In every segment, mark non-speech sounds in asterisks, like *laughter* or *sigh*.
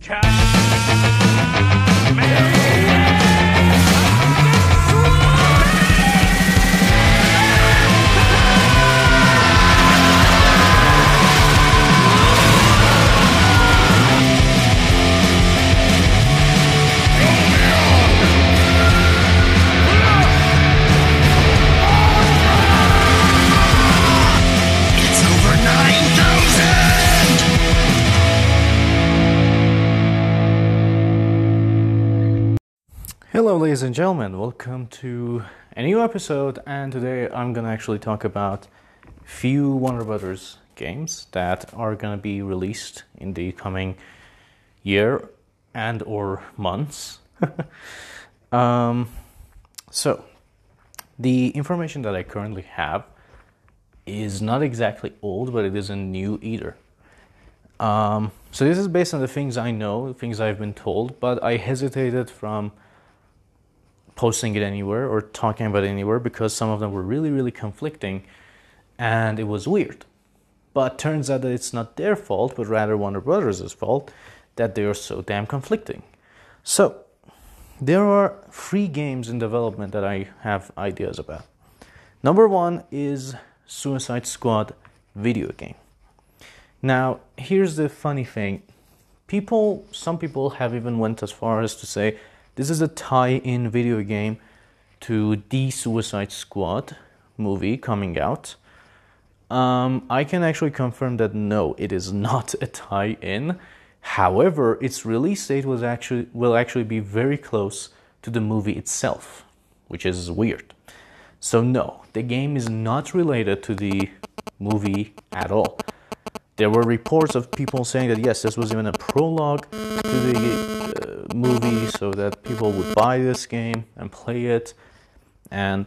It's ladies and gentlemen. Welcome to a new episode, and today I'm gonna actually talk about few Warner Brothers games that are gonna be released in the coming year and or months. *laughs* um, so, the information that I currently have is not exactly old, but it isn't new either. Um, so this is based on the things I know, things I've been told, but I hesitated from posting it anywhere or talking about it anywhere because some of them were really, really conflicting and it was weird. But turns out that it's not their fault, but rather Warner Brothers' fault that they are so damn conflicting. So, there are three games in development that I have ideas about. Number one is Suicide Squad video game. Now, here's the funny thing. People, some people have even went as far as to say this is a tie-in video game to the Suicide Squad movie coming out. Um, I can actually confirm that no, it is not a tie-in. However, its release date was actually will actually be very close to the movie itself, which is weird. So no, the game is not related to the movie at all. There were reports of people saying that yes, this was even a prologue to the movie, so that people would buy this game and play it and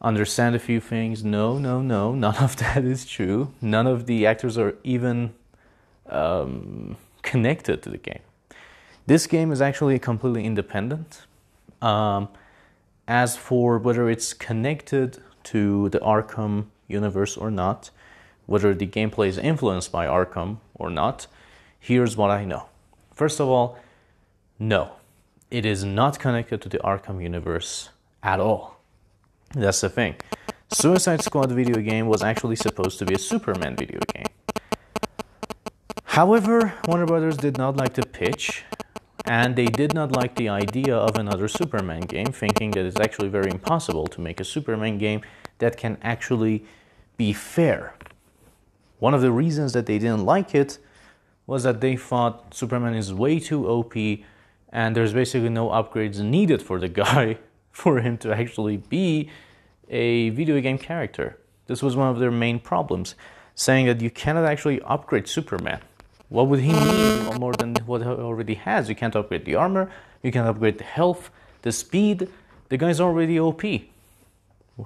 understand a few things. No, no, no, *laughs* none of that is true. None of the actors are even um, connected to the game. This game is actually completely independent. Um, as for whether it's connected to the Arkham universe or not, whether the gameplay is influenced by Arkham or not, here's what I know. First of all, no, it is not connected to the Arkham universe at all. That's the thing. Suicide Squad video game was actually supposed to be a Superman video game. However, Warner Brothers did not like the pitch, and they did not like the idea of another Superman game, thinking that it's actually very impossible to make a Superman game that can actually be fair. One of the reasons that they didn't like it was that they thought Superman is way too OP and there's basically no upgrades needed for the *laughs* guy for him to actually be a video game character. This was one of their main problems, saying that you cannot actually upgrade Superman. What would he need more than what he already has? You can't upgrade the armor, you can't upgrade the health, the speed. The guy's already OP.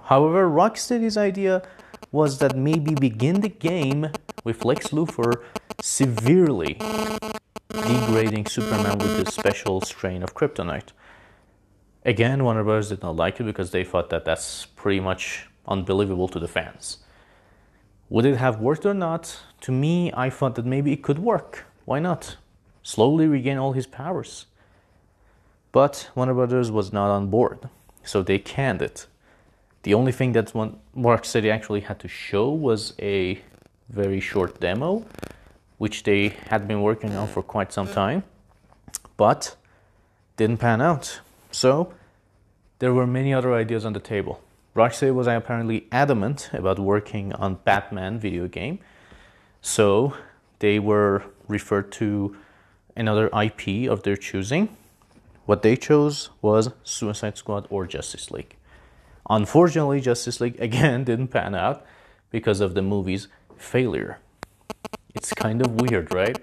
However, Rocksteady's idea was that maybe begin the game with Lex Luthor severely degrading Superman with this special strain of kryptonite. Again, Warner Bros. did not like it because they thought that that's pretty much unbelievable to the fans. Would it have worked or not? To me, I thought that maybe it could work. Why not? Slowly regain all his powers. But Warner Brothers was not on board, so they canned it. The only thing that one Rocksteady actually had to show was a very short demo, which they had been working on for quite some time, but didn't pan out. So there were many other ideas on the table. Rocksteady was apparently adamant about working on Batman video game, so they were referred to another IP of their choosing. What they chose was Suicide Squad or Justice League. Unfortunately, Justice League *laughs* again didn't pan out because of the movie's failure. It's kind of weird, right?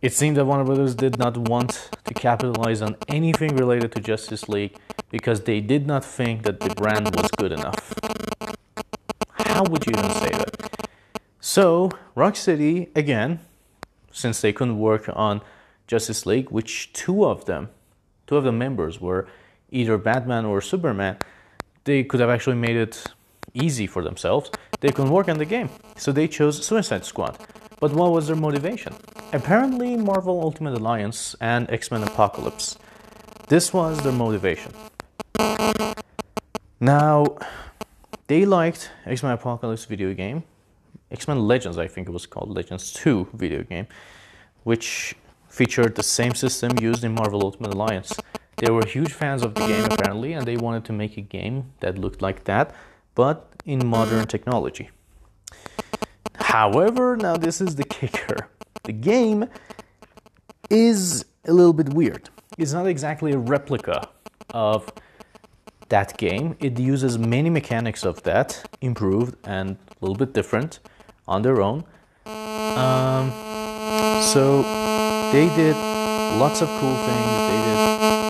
It seemed that Warner Brothers did not want to capitalize on anything related to Justice League because they did not think that the brand was good enough. How would you even say that? So, Rocksteady, again, since they couldn't work on Justice League, which two of them, two of the members were either Batman or Superman, they could have actually made it easy for themselves. They couldn't work on the game. So they chose Suicide Squad, But what was their motivation? Apparently, Marvel Ultimate Alliance and X Men Apocalypse. This was their motivation. Now, they liked X Men Apocalypse video game, X Men Legends, I think it was called Legends 2 video game, which featured the same system used in Marvel Ultimate Alliance. They were huge fans of the game apparently, and they wanted to make a game that looked like that, but in modern technology. However, now this is the kicker. The game is a little bit weird. It's not exactly a replica of that game. It uses many mechanics of that, improved and a little bit different on their own. Um, so they did lots of cool things. They did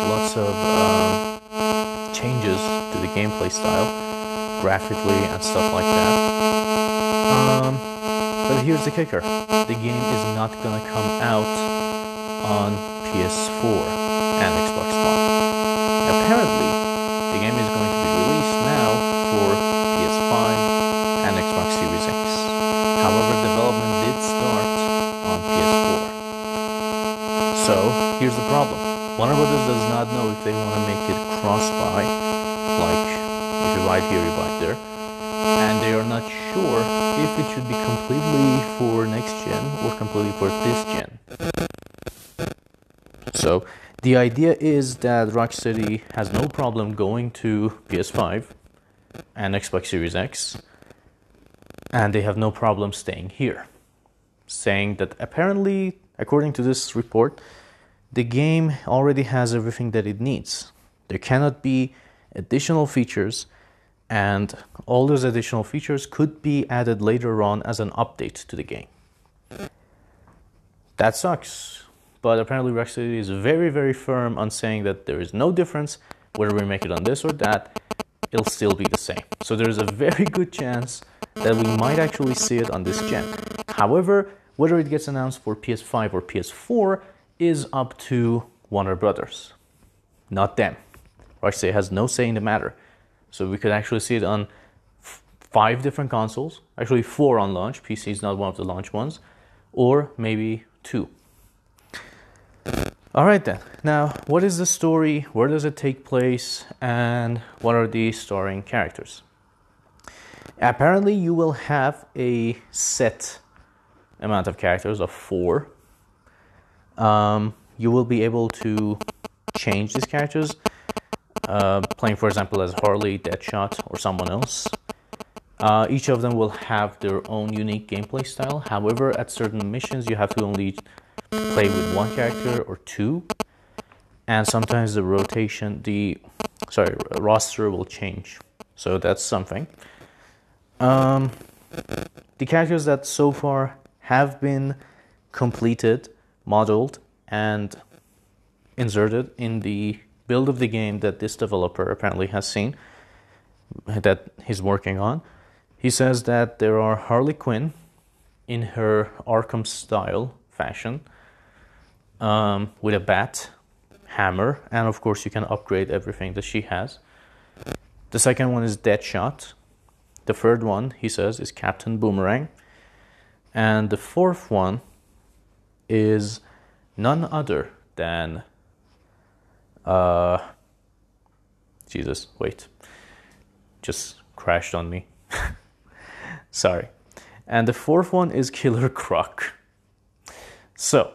lots of um, changes to the gameplay style, graphically and stuff like that. Um, but here's the kicker the game is not gonna come out on PS4 and Xbox One. Apparently, the game is going to be released now for PS5 and Xbox Series X. However, development did start on PS4. So, here's the problem. Warner Brothers does not know if they want to make it cross-buy, like if you buy it here, you buy it there and they are not sure if it should be completely for next gen or completely for this gen. So the idea is that Rocksteady has no problem going to PS5 and Xbox Series X, and they have no problem staying here. Saying that apparently, according to this report, the game already has everything that it needs. There cannot be additional features and all those additional features could be added later on as an update to the game. That sucks, but apparently Rocksteady is very, very firm on saying that there is no difference whether we make it on this or that, it'll still be the same. So there's a very good chance that we might actually see it on this gen. However, whether it gets announced for PS5 or PS4 is up to Warner Brothers, not them. Rocksteady has no say in the matter. So we could actually see it on f- five different consoles, actually four on launch. PC is not one of the launch ones, or maybe two. All right then. Now, what is the story? Where does it take place? And what are the starring characters? Apparently, you will have a set amount of characters of four. Um, you will be able to change these characters uh, playing, for example, as Harley, Deadshot, or someone else. Uh, each of them will have their own unique gameplay style. However, at certain missions, you have to only play with one character or two, and sometimes the rotation, the sorry, roster will change. So that's something. Um, the characters that so far have been completed, modeled, and inserted in the build of the game that this developer apparently has seen that he's working on. He says that there are Harley Quinn in her Arkham style fashion um, with a bat, hammer, and of course you can upgrade everything that she has. The second one is Deadshot. The third one, he says, is Captain Boomerang. And the fourth one is none other than uh, Jesus, wait. Just crashed on me. *laughs* Sorry. And the fourth one is Killer *laughs* Croc. So,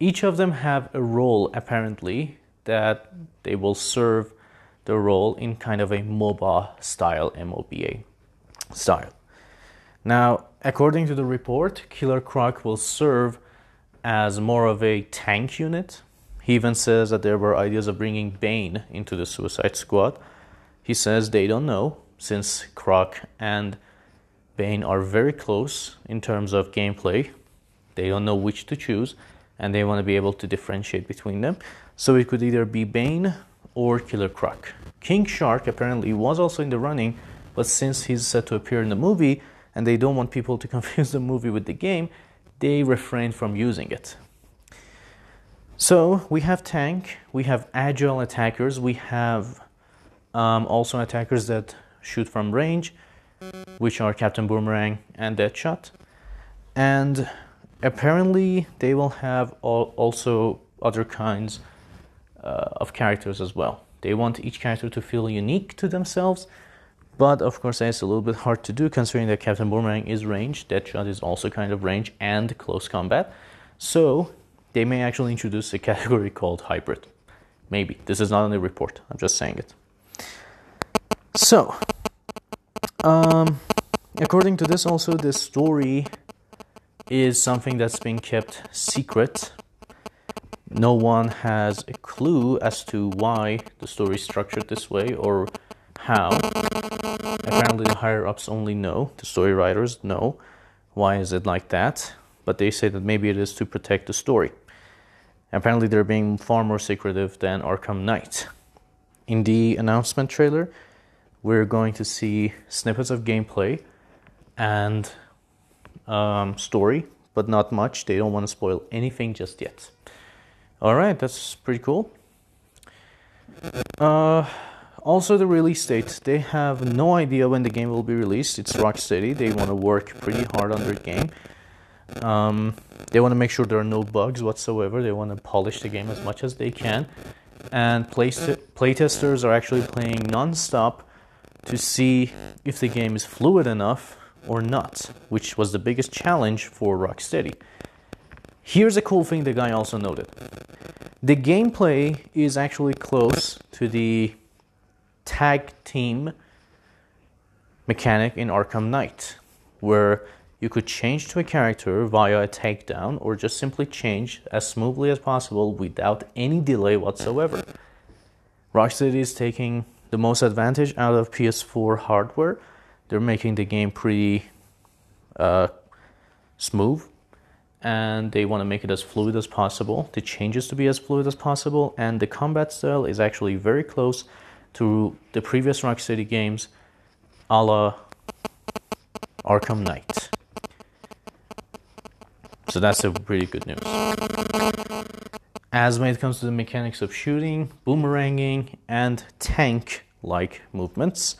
each of them have a role apparently that they will serve the role in kind of a MOBA style, MOBA style. Now, according to the report, Killer Croc will serve as more of a tank unit he even says that there were ideas of bringing Bane into the Suicide Squad. He says they don't know, since Croc and Bane are very close in terms of gameplay. They don't know which to choose, and they want to be able to differentiate between them. So it could either be Bane or Killer Croc. King Shark apparently was also in the running, but since he's set to appear in the movie and they don't want people to *laughs* confuse the movie with the game, they refrain from using it. So we have tank, we have agile attackers, we have um, also attackers that shoot from range, which are Captain Boomerang and Deadshot. And apparently, they will have all, also other kinds uh, of characters as well. They want each character to feel unique to themselves, but of course, it's a little bit hard to do considering that Captain Boomerang is range, Deadshot is also kind of range and close combat. So, they may actually introduce a category *laughs* called hybrid. Maybe. This is not in the report, I'm just saying it. So, um, according to this, also, the story is something that's been kept secret no one has a clue as to why the story is structured this way or how. Apparently, the higher ups only know, the story writers know why is it like that, but they say that maybe it is to protect the story. Apparently, they're being far more secretive than Arkham Knight. In the announcement trailer, we're going to see snippets of gameplay and um, story, but not much. They don't want to spoil anything just yet. All right, that's pretty cool. Uh, also, the release date. They have no idea when the game will be released. It's rock Rocksteady. They want to work pretty hard on their game. Um, they want to make sure there are no bugs whatsoever. They want to polish the game as much as they can. And play playtesters are actually playing non-stop to see if the game is fluid enough or not, which was the biggest challenge for Rocksteady. Here's a cool thing the guy also noted. The gameplay is actually close to the tag team mechanic in Arkham Knight, where you could change to a character via a takedown or just simply change as smoothly as possible without any delay whatsoever. Rocksteady is taking the most advantage out of PS4 hardware. They're making the game pretty uh, smooth and they want to make it as fluid as possible, the changes to be as fluid as possible, and the combat style is actually very close to the previous Rocksteady games a la Arkham Knight. So that's a pretty good news. As when it comes to the mechanics of shooting, boomeranging, and tank like movements,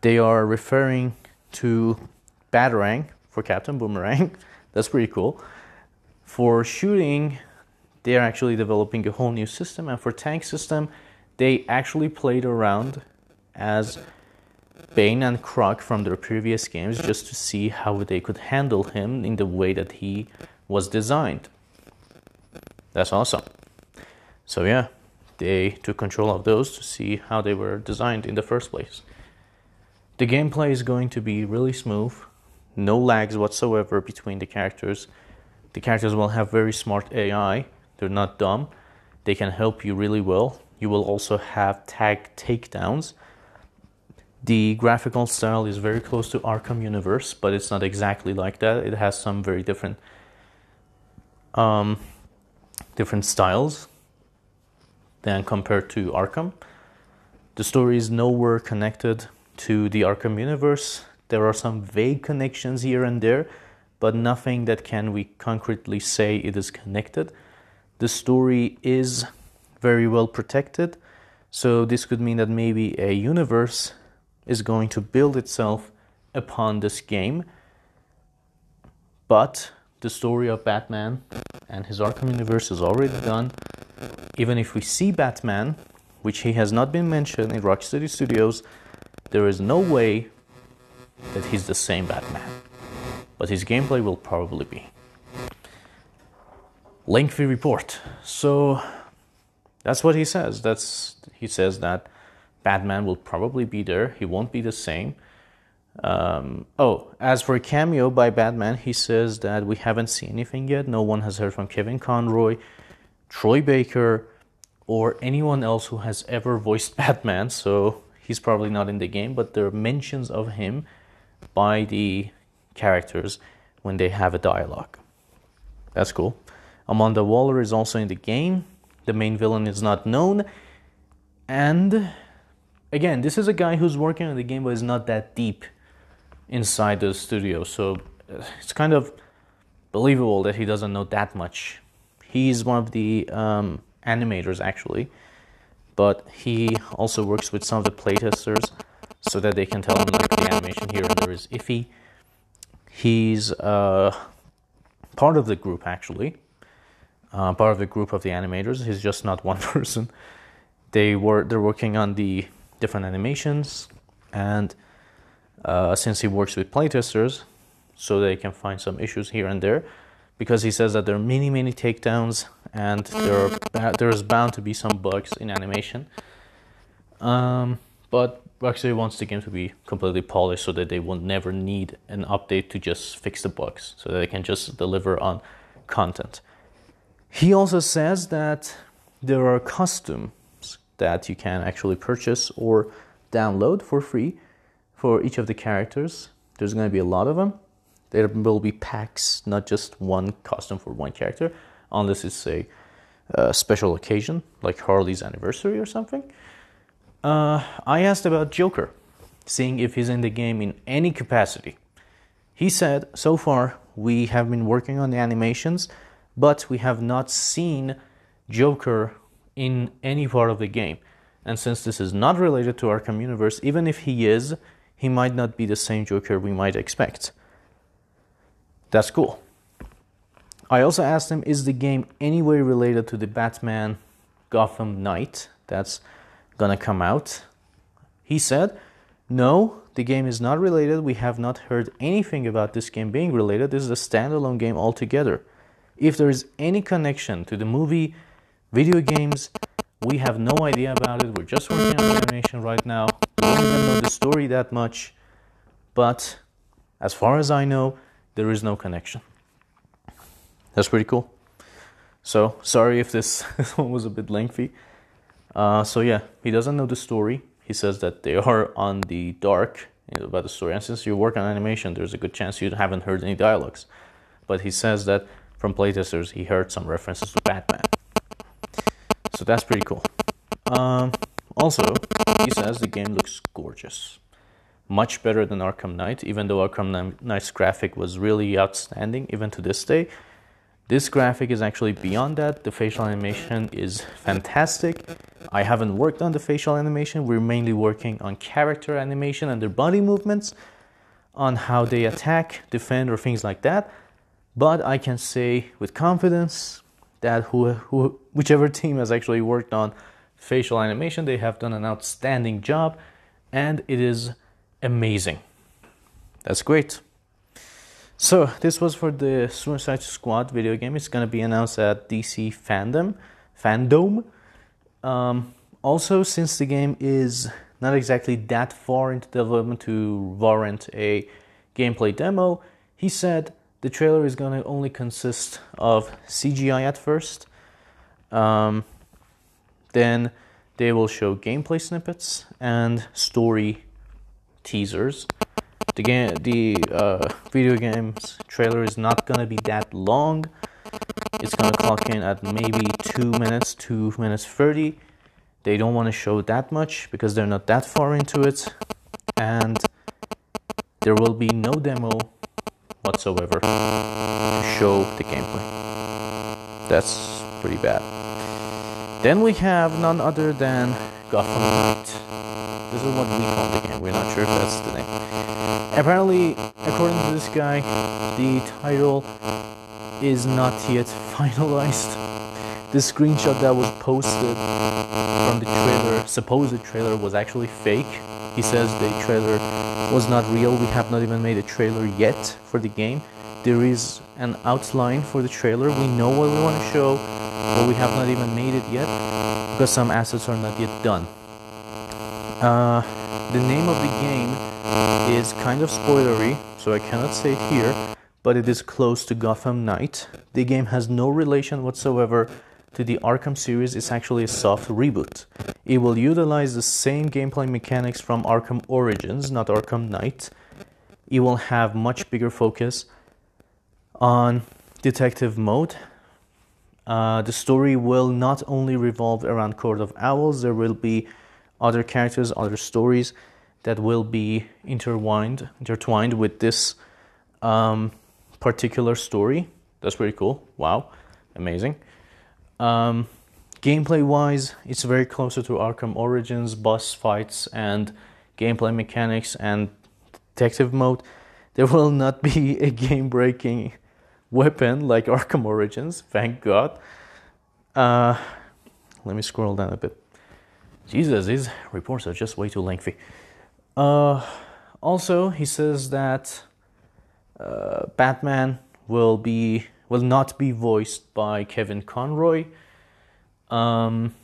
they are referring to Batarang for Captain Boomerang *laughs* That's pretty cool. For shooting, they are actually developing a whole new system, and for tank system, they actually played around as Bane and Croc from their previous games just to see how they could handle him in the way that he was designed. That's awesome. So yeah, they took control of those to see how they were designed in the first place. The gameplay is going to be really smooth no lags whatsoever between the characters. The characters will have very smart AI, they're not dumb, they can help you really well. You will also have tag takedowns. The graphical style is very close to Arkham Universe, but it's not exactly like that. It has some very different um, different styles than compared to Arkham. The story is nowhere connected to the Arkham universe. There are some vague connections here and there, but nothing that can we concretely say it is connected. The story is very well protected, so this could mean that maybe a universe is going to build itself upon this game. But the story of Batman and his Arkham universe is already done. Even if we see Batman, which he has not been mentioned in Rocksteady Studios, there is no way that he's the same Batman, but his gameplay will probably be. Lengthy report. So that's what he says. That's he says that Batman will probably be there. He won't be the same. Um, oh, as for a cameo by Batman, he says that we haven't seen anything yet. No one has heard from Kevin Conroy, Troy Baker, or anyone else who has ever voiced *laughs* Batman. So he's probably not in the game, but there are mentions of him by the characters when they have a dialogue. That's cool. Amanda Waller is also in the game. The main villain is not known. And again, this is a guy who's working on the game but is not that deep inside the studio. So uh, it's kind of believable that he doesn't know that much. He's one of the um, animators actually, but he also works with some of the playtesters so that they can tell him like the animation here and there is iffy. He's uh, part of the group actually, uh, part of the group of the animators. He's just not *laughs* one person. They were they're working on the different animations, and uh, since he works with playtesters, so they can find some issues here and there, because he says that there are many many takedowns and there are, there's bound to be some bugs in animation. Um, but Rocksteady wants the game to be completely polished so that they will never need an update to just fix the bugs, so that they can just deliver on content. He also says that there are costumes that you can actually purchase or download for free for each of the characters. There's going to be a lot of them. There will be packs, not just one costume for one character, unless it's a, a special occasion like Harley's anniversary or something. Uh, I asked about Joker, seeing if he's in the game in any capacity. He said, so far we have been working on the animations, but we have not seen Joker in any part of the game. And since this is not related to Arkham Universe, even if he is, he might not be the same Joker we might expect. That's cool. I also asked him, is the game anyway related to the Batman Gotham Knight that's gonna come out? He said, no, the game is not related. We have not heard anything about this game being related. This is a standalone game altogether. If there is any connection to the movie, video games, we have no idea about it. We're just working on animation right now. We don't even know the story that much. But as far as I know, there is no connection. That's pretty cool. So sorry if this, this *laughs* one was a bit lengthy. Uh, so yeah, he doesn't know the story. He says that they are on the dark about the story. And since you work on animation, there's a good chance you haven't heard any dialogues. But he says that from playtesters, he heard some references to Batman. So that's pretty cool. Um, also, he says the game looks gorgeous. Much better than Arkham Knight, even though Arkham Knight's graphic was really outstanding, even to this day. This graphic is actually beyond that. The facial animation is fantastic. I haven't worked on the facial animation. We're mainly working on character animation and their body movements, on how they attack, defend, or things like that. But I can say with confidence that who, who, whichever team has actually worked on facial animation, they have done an outstanding job and it is amazing. That's great. So this was for the Suicide Squad video game. It's gonna be announced at DC Fandom, Fandom. Um, also, since the game is not exactly that far into development to warrant a gameplay demo, he said the trailer is gonna only consist of CGI at first. Um, then they will show gameplay snippets and story teasers the the uh, video game's trailer is not gonna be that long. It's gonna clock in at maybe two minutes, two minutes thirty. They don't want to show that much because they're not that far into it, and there will be no demo whatsoever to show the gameplay. That's pretty bad. Then we have none other than Gotham Knight. This is what we call the game. We're not sure if that's the name. Apparently, according to this guy, the title is not yet *laughs* finalized. The screenshot that was posted from the trailer, supposed trailer, was actually fake. He says the trailer was not real. We have not even made a trailer yet for the game. There is an outline for the trailer. We know what we want to show, but we have not even made it yet because some assets are not yet done. Uh, the name of the game is kind of spoilery, so I cannot say it here, but it is close to Gotham Knight. The game has no relation whatsoever to the Arkham series, it's actually a soft reboot. It will utilize the same gameplay mechanics from Arkham Origins, not Arkham Knight. It will have much bigger focus on detective mode. Uh, the story will not only revolve around Court of Owls, there will be other characters, other stories that will be intertwined intertwined with this um, particular story. That's pretty cool. Wow, amazing. Um, gameplay wise, it's very closer to Arkham Origins, boss fights, and gameplay mechanics and detective mode. There will not be *laughs* a game breaking weapon like Arkham Origins, thank God. Uh, let me scroll down a bit. Jesus, these reports are just way too lengthy. Uh, also, he says that uh, Batman will be will not be voiced by Kevin Conroy, um,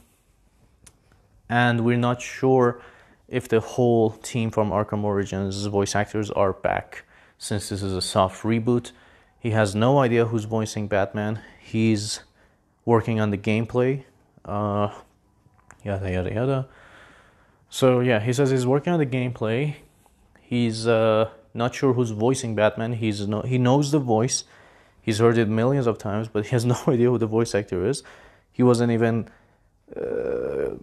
and we're not sure if the whole team from Arkham Origins voice actors are back since this is a soft reboot. He has no idea who's voicing Batman. He's working on the gameplay. Uh, yada yada yada. So yeah, he says he's working on the gameplay. He's uh, not sure who's voicing Batman. He's no, he knows the voice. He's heard it millions of times, but he has *laughs* no idea who the voice actor is. He wasn't even uh,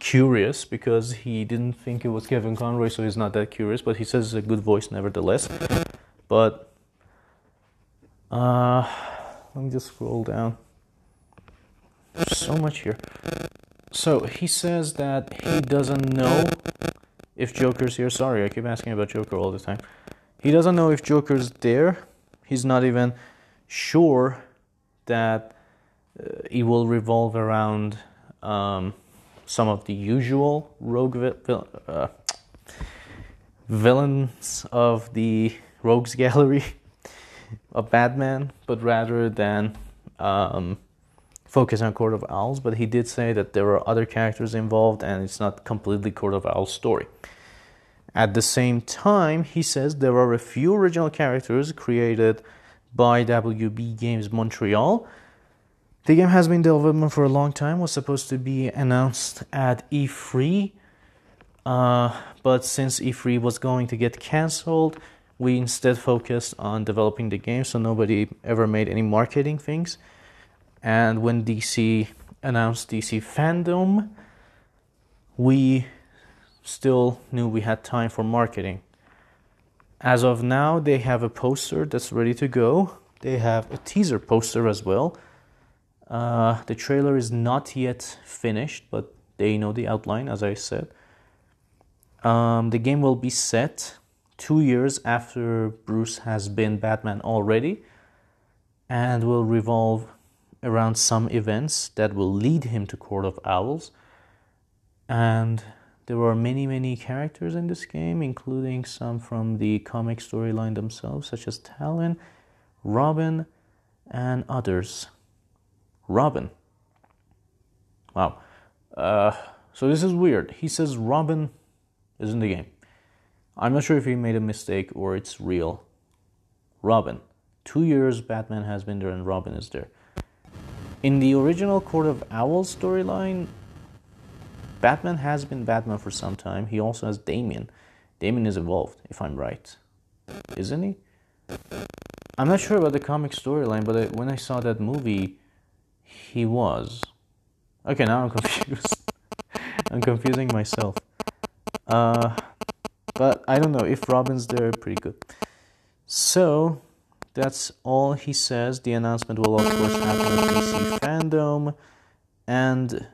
curious because he didn't think it was Kevin Conroy, so he's not that curious. But he says it's a good voice nevertheless. But uh, let me just scroll down. There's so much here. So he says that he doesn't know if Joker's here. Sorry, I keep asking about Joker all the time. He doesn't know if Joker's there. He's not even sure that it will revolve around um, some of the usual rogue vi- uh, villains of the Rogues *laughs* Gallery of Batman, but rather than um, focus on Court of Owls, but he did say that there are other characters involved and it's not completely Court of Owls story. At the same time, he says there are a few original characters created by WB Games Montreal. The game has been development for a long time, was supposed to be announced at E3, uh, but since E3 was going to get cancelled, we instead focused on developing the game, so nobody ever made any marketing things. And when DC announced DC Fandom, we still knew we had time for marketing. As of now, they have a poster that's ready to go. They have a teaser poster as well. Uh, the trailer is not yet finished, but they know the outline, as I said. Um, the game will be set two years after Bruce has been Batman already and will revolve around some events that will lead him to Court of Owls. And there are many, many characters in this game, including some from the comic storyline themselves, such as Talon, Robin, and others. Robin. Wow. Uh, so this is weird. He says Robin is in the game. I'm not sure if he made a mistake or it's real. Robin. Two years Batman has been there and Robin is there. In the original Court of Owls storyline, Batman has been Batman for some time. He also has Damian. Damian is involved, if I'm right. Isn't he? I'm not sure about the comic storyline, but I, when I saw that movie, he was. Okay, now I'm confused. *laughs* I'm confusing myself. Uh, but I don't know if Robin's there, pretty good. So, that's all he says. The announcement will, of course, happen at DC Fandom, and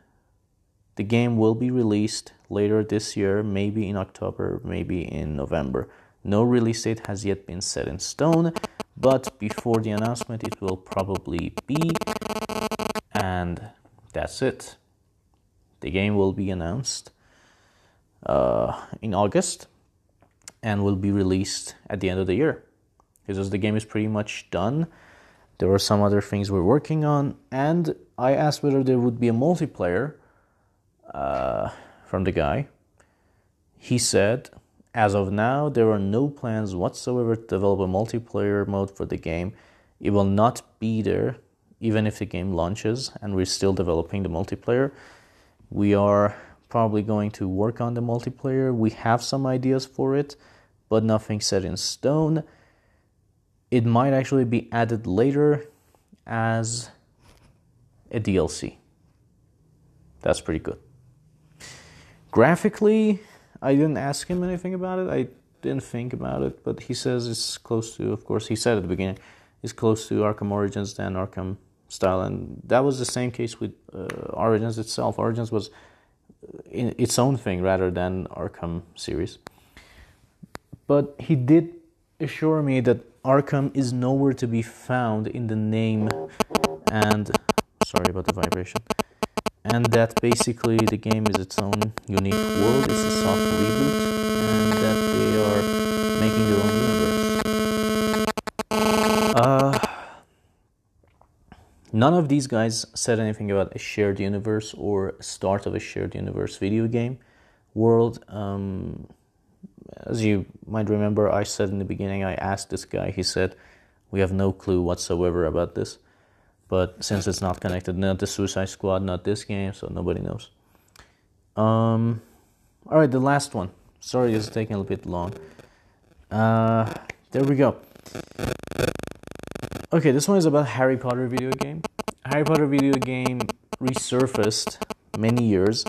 the game will be released later this year, maybe in October, maybe in November. No release date has yet been set in stone, but before the announcement, it will probably be. And that's it. The game will be announced uh, in August and will be released at the end of the year because the game is pretty much done. There are some other things we're working on, and I asked whether there would be a multiplayer uh, from the guy. He said, as of now, there are no plans whatsoever to develop a multiplayer mode for the game. It will not be there even if the game launches, and we're still developing the multiplayer. We are probably going to work on the multiplayer. We have some ideas for it, but nothing set in stone it might actually be added later as a DLC. That's pretty good. Graphically, I didn't ask him anything about it. I didn't think about it, but he says it's close to, of course, he said at the beginning, it's close to Arkham Origins than Arkham style. And that was the same case with uh, Origins itself. Origins was in its own thing rather than Arkham series. But he did assure me that Arkham is nowhere to be found in the name and sorry about the vibration and that basically the game is its own unique world it's a soft reboot and that they are making their own none of these guys said anything about a shared universe or start of a shared universe video game world um, as you might remember i said in the beginning i asked this guy he said we have no clue whatsoever about this but since it's not connected, not the Suicide Squad, not this game, so nobody knows. Um, all right, the last one. Sorry, it's taking a little bit long. Uh, there we go. Okay, this one is about Harry Potter video game. Harry Potter video game resurfaced many years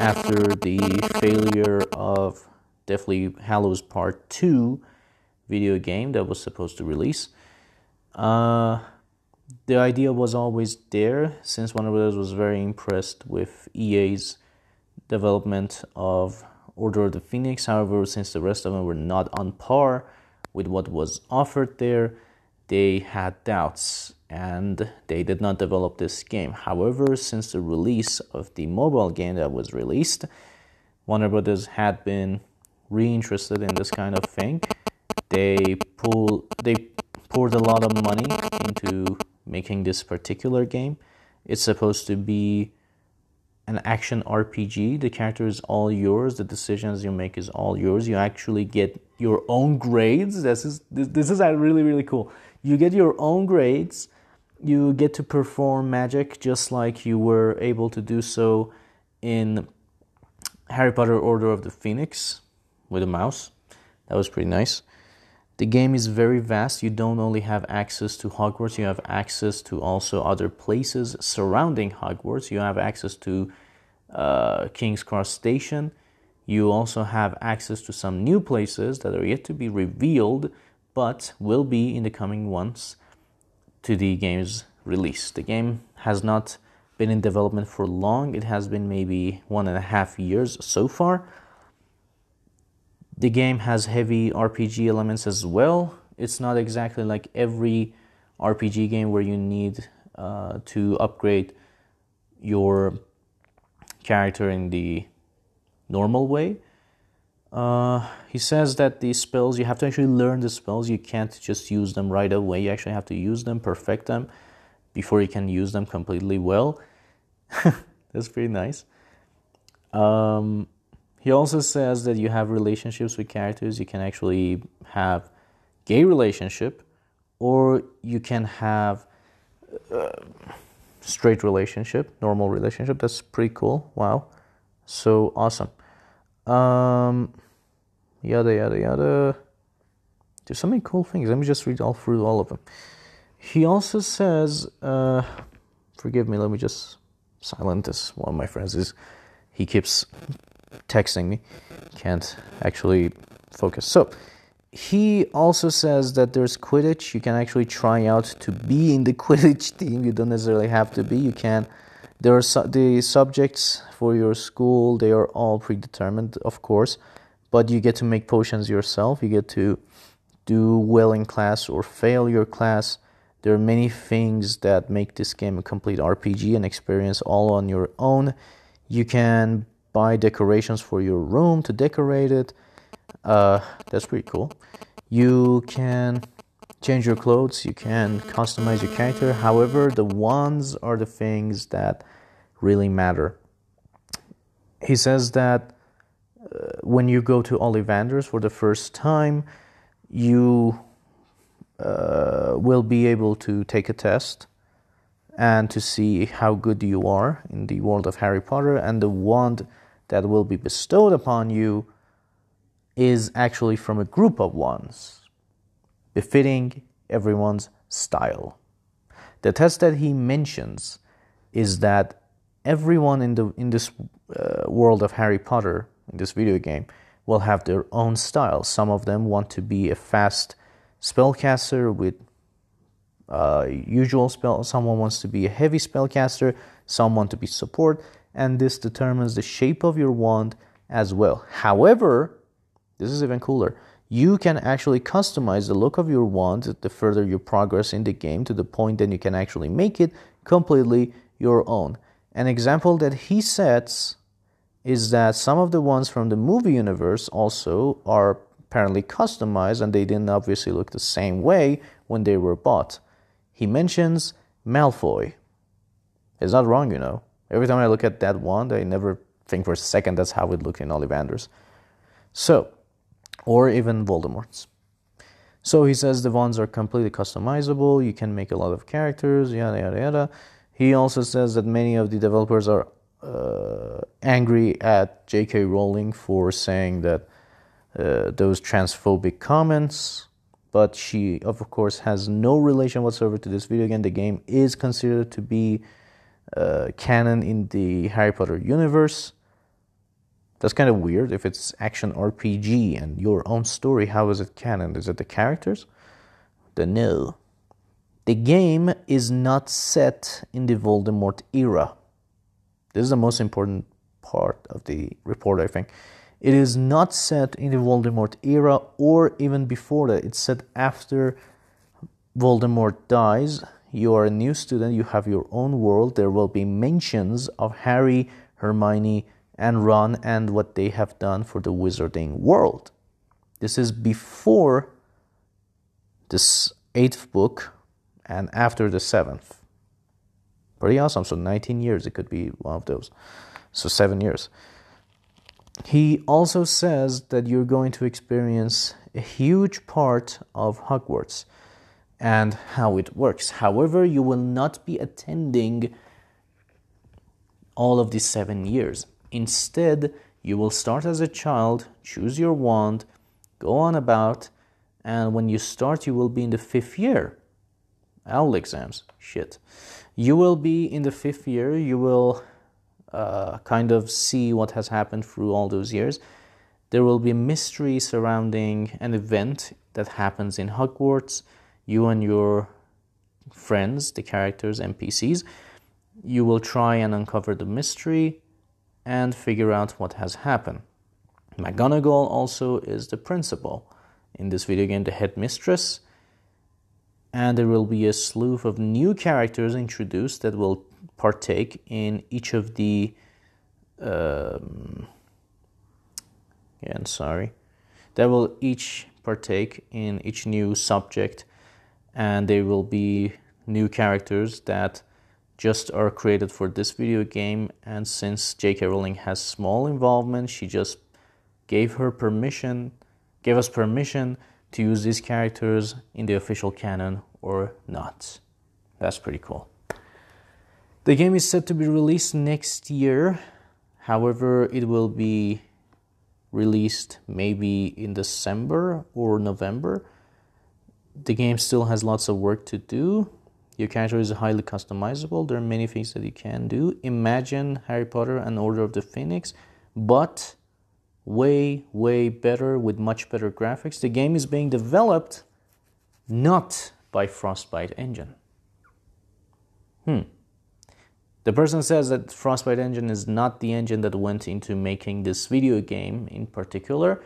after the failure of Deathly Hallows Part 2 video game that was supposed to release. Uh, the idea was always there since Warner Brothers was very impressed with EA's development of Order of the Phoenix. However, since the rest of them were not on par with what was offered there, they had doubts and they did not develop this game. However, since the release of the mobile game that was released, Warner Brothers had been reinterested in this kind of thing. They pull they poured a lot of money into making this particular game. It's supposed to be an action RPG. The character is all yours. The decisions you make is all yours. You actually get your own grades. This is this, this is really really cool. You get your own grades. You get to perform magic just like you were able to do so in Harry Potter Order of the Phoenix with a mouse. That was pretty nice. The game is very vast. You don't only have access to Hogwarts, you have access to also other places surrounding Hogwarts. You have access to uh, King's Cross Station. You also have access to some new places that are yet to be revealed, but will be in the coming months to the game's release. The game has not been in development for long, it has been maybe one and a half years so far. The game has heavy RPG elements as well. It's not exactly like every RPG game where you need uh, to upgrade your character in the normal way. Uh, he says that these spells, you have to actually learn the spells. You can't just use them right away. You actually have to use them, perfect them, before you can use them completely well. *laughs* That's pretty nice. Um, he also says that you have relationships with characters. You can actually have gay relationship, or you can have uh, straight relationship, normal relationship. That's pretty cool. Wow, so awesome. Um, yada yada yada. There's so many cool things. Let me just read all through all of them. He also says, uh, forgive me. Let me just silent this. One of my friends is he keeps texting me. Can't actually focus. So he also says that there's Quidditch. You can actually try out to be in the *laughs* Quidditch team. You don't necessarily have to be. You can. There are su- the subjects for your school. They are all predetermined, of course, but you get to make potions yourself. You get to do well in class or fail your class. There are many things that make this game a complete RPG and experience all on your own. You can buy decorations for your room to decorate it. Uh, that's pretty cool. You can change your clothes, you can customize your character. However, the wands are the things that really matter. He says that uh, when you go to Ollivanders for the first time, you uh, will be able to take a test and to see how good you are in the world of Harry Potter. And the wand that will be bestowed upon you is actually from a group of wands, befitting everyone's style. The test that he mentions is that everyone in the in this uh, world of Harry Potter in this video game will have their own style. Some of them want to be a fast spellcaster with uh, usual spell. Someone wants to be a heavy spellcaster. Some want to be support, and this determines the shape of your wand as well. However, this is even cooler. You can actually customize the look of your wand the further you progress in the game to the point that you can actually make it completely your own. An example that he sets is that some of the ones from the movie universe also are apparently customized and they didn't obviously look the same way when they were bought. He mentions Malfoy. It's not wrong, you know. Every time I look at that wand, I never think for a second that's how it looked in Ollivander's. So, or even Voldemort's. So he says the wands are completely customizable. You can make a lot of characters, yada yada yada. He also says that many of the developers are uh, angry at J.K. Rowling for saying that uh, those transphobic comments, but she, of course, has no relation whatsoever to this video game. The game is considered to be uh, canon in the Harry Potter universe. That's kind of weird. If it's action RPG and your own story, how is it canon? Is it the characters? The no. The game is not set in the Voldemort era. This is the most important part of the report, I think. It is not set in the Voldemort era or even before that. It's set after Voldemort dies. You are a new student, you have your own world. There will be mentions of Harry, Hermione, and Ron and what they have done for the wizarding world. This is before this eighth book and after the seventh. Pretty awesome. So 19 years, it could be one of those. So seven years. He also says that you're going to experience a huge part of Hogwarts and how it works. However, you will not be attending all of these seven years. Instead, you will start as a child, choose your wand, go on about, and when you start, you will be in the fifth year. OWL exams, shit. You will be in the fifth year, you will uh, kind of see what has happened through all those years. There will be mystery surrounding an event that happens in Hogwarts. You and your friends, the characters, NPCs, you will try and uncover the mystery and figure out what has happened. McGonagall also is the principal in this video game, the headmistress, and there will be a slew of new characters introduced that will partake in each of the. Um, sorry. That will each partake in each new subject, and there will be new characters that just are created for this video game. And since J.K. Rowling has small involvement, she just gave her permission, gave us permission to use these characters in the official canon or not. That's pretty cool. The game is set to be released next year. However, it will be released maybe in December or November. The game still has lots of work to do. Your character is highly customizable. There are many things that you can do. Imagine Harry Potter and Order of the Phoenix, but way, way better with much better graphics. The game is being developed not by Frostbite Engine. Hmm. The person says that Frostbite Engine is not the engine that went into making this video game in particular,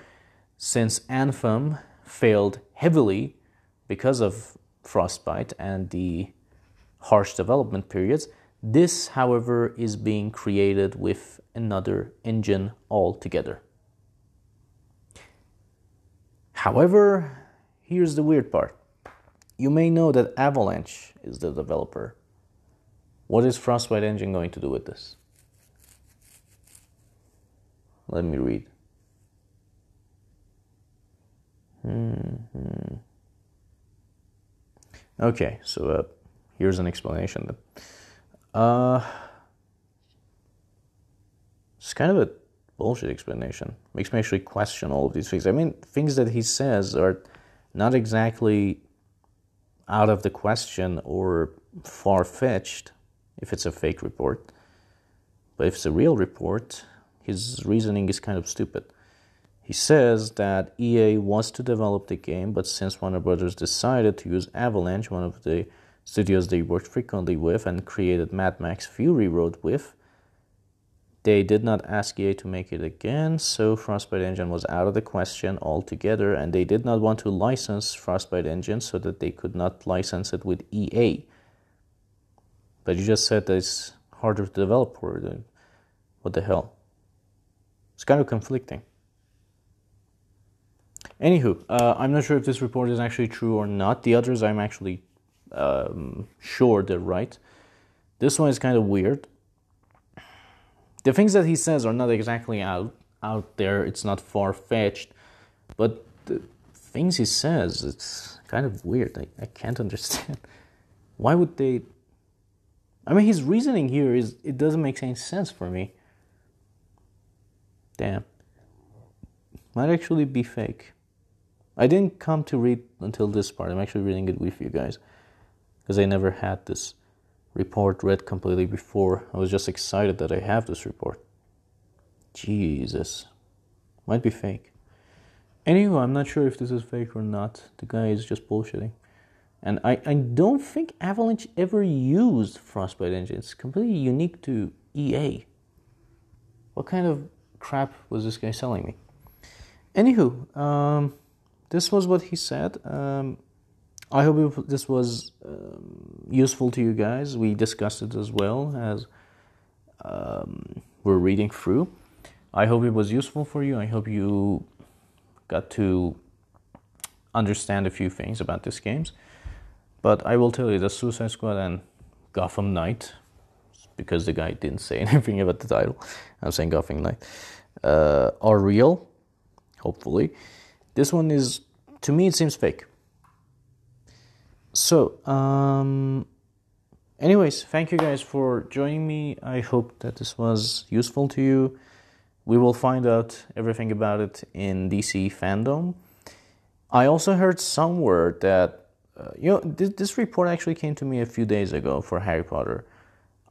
since Anthem failed heavily because of Frostbite and the harsh development periods. This, however, is being created with another engine altogether. However, here's the weird part. You may know that Avalanche is the developer. What is Frostbite Engine going to do with this? Let me read. Mm-hmm. Okay, so uh, here's an explanation. Uh, it's kind of a bullshit explanation. Makes me actually question all of these things. I mean, things that he says are not exactly out of the question or far fetched if it's a fake report. But if it's a real report, his reasoning is kind of stupid. He says that EA wants to develop the game, but since Warner Brothers decided to use Avalanche, one of the studios they worked frequently with and created Mad Max Fury Road with, They did not ask EA to make it again, so Frostbite Engine was out of the question altogether, and they did not want to license Frostbite Engine so that they could not license it with EA. But you just said that it's harder to develop for. What the hell? It's kind of conflicting. Anywho, uh, I'm not sure if this report is actually true or not. The others, I'm actually um, sure they're right. This one is kind of weird. The things that he says are not exactly out out there. It's not far fetched, but the things he says, it's kind of weird. I, I can't *laughs* understand. Why would they? I mean, his reasoning here is it doesn't make any sense for me. Damn. Might actually be fake. I didn't come to read until this part. I'm actually reading it with you guys because I never had this report read completely before. I was just excited that I have this report. Jesus. Might be fake. Anyway, I'm not sure if this is fake or not. The guy is just bullshitting. And I, I don't think Avalanche ever used Frostbite engine. It's completely unique to EA. What kind of crap was this guy selling me? Anywho, um, this was what he said. Um, I hope this was um, useful to you guys. We discussed it as well as um, we're reading through. I hope it was useful for you. I hope you got to understand a few things about these games. But I will tell you, the Suicide Squad and Gotham Knight, because the guy didn't say *laughs* anything about the title, I'm saying Gotham Knight, uh, are real, hopefully. This one is, to me, it seems fake. So, um, anyways, thank you guys for joining me. I hope that this was useful to you. We will find out everything about it in DC fandom. I also heard somewhere that, uh, you know, this, this report actually came to me a few days ago for Harry Potter.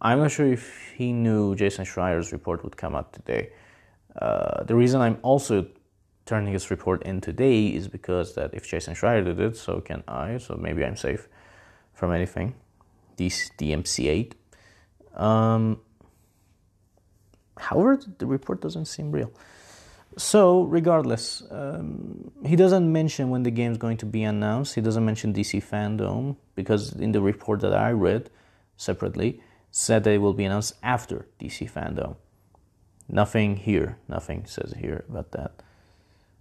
I'm not sure if he knew Jason Schreier's report would come out today. Uh, the reason I'm also turning this report in today is because that if Jason Schreier did it, so can I. So maybe I'm safe from anything. These DMCA. Um, however, the report doesn't seem real. So, regardless, um, he doesn't mention when the game's going to be announced. He doesn't mention DC Fandom because in the report that I read separately said that it will be announced after DC Fandom. Nothing here, nothing says here about that.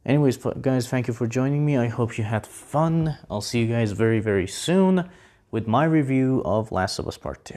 Anyways, guys, thank you for joining me. I hope you had fun. I'll see you guys very, very soon with my review of Last of Us Part 2.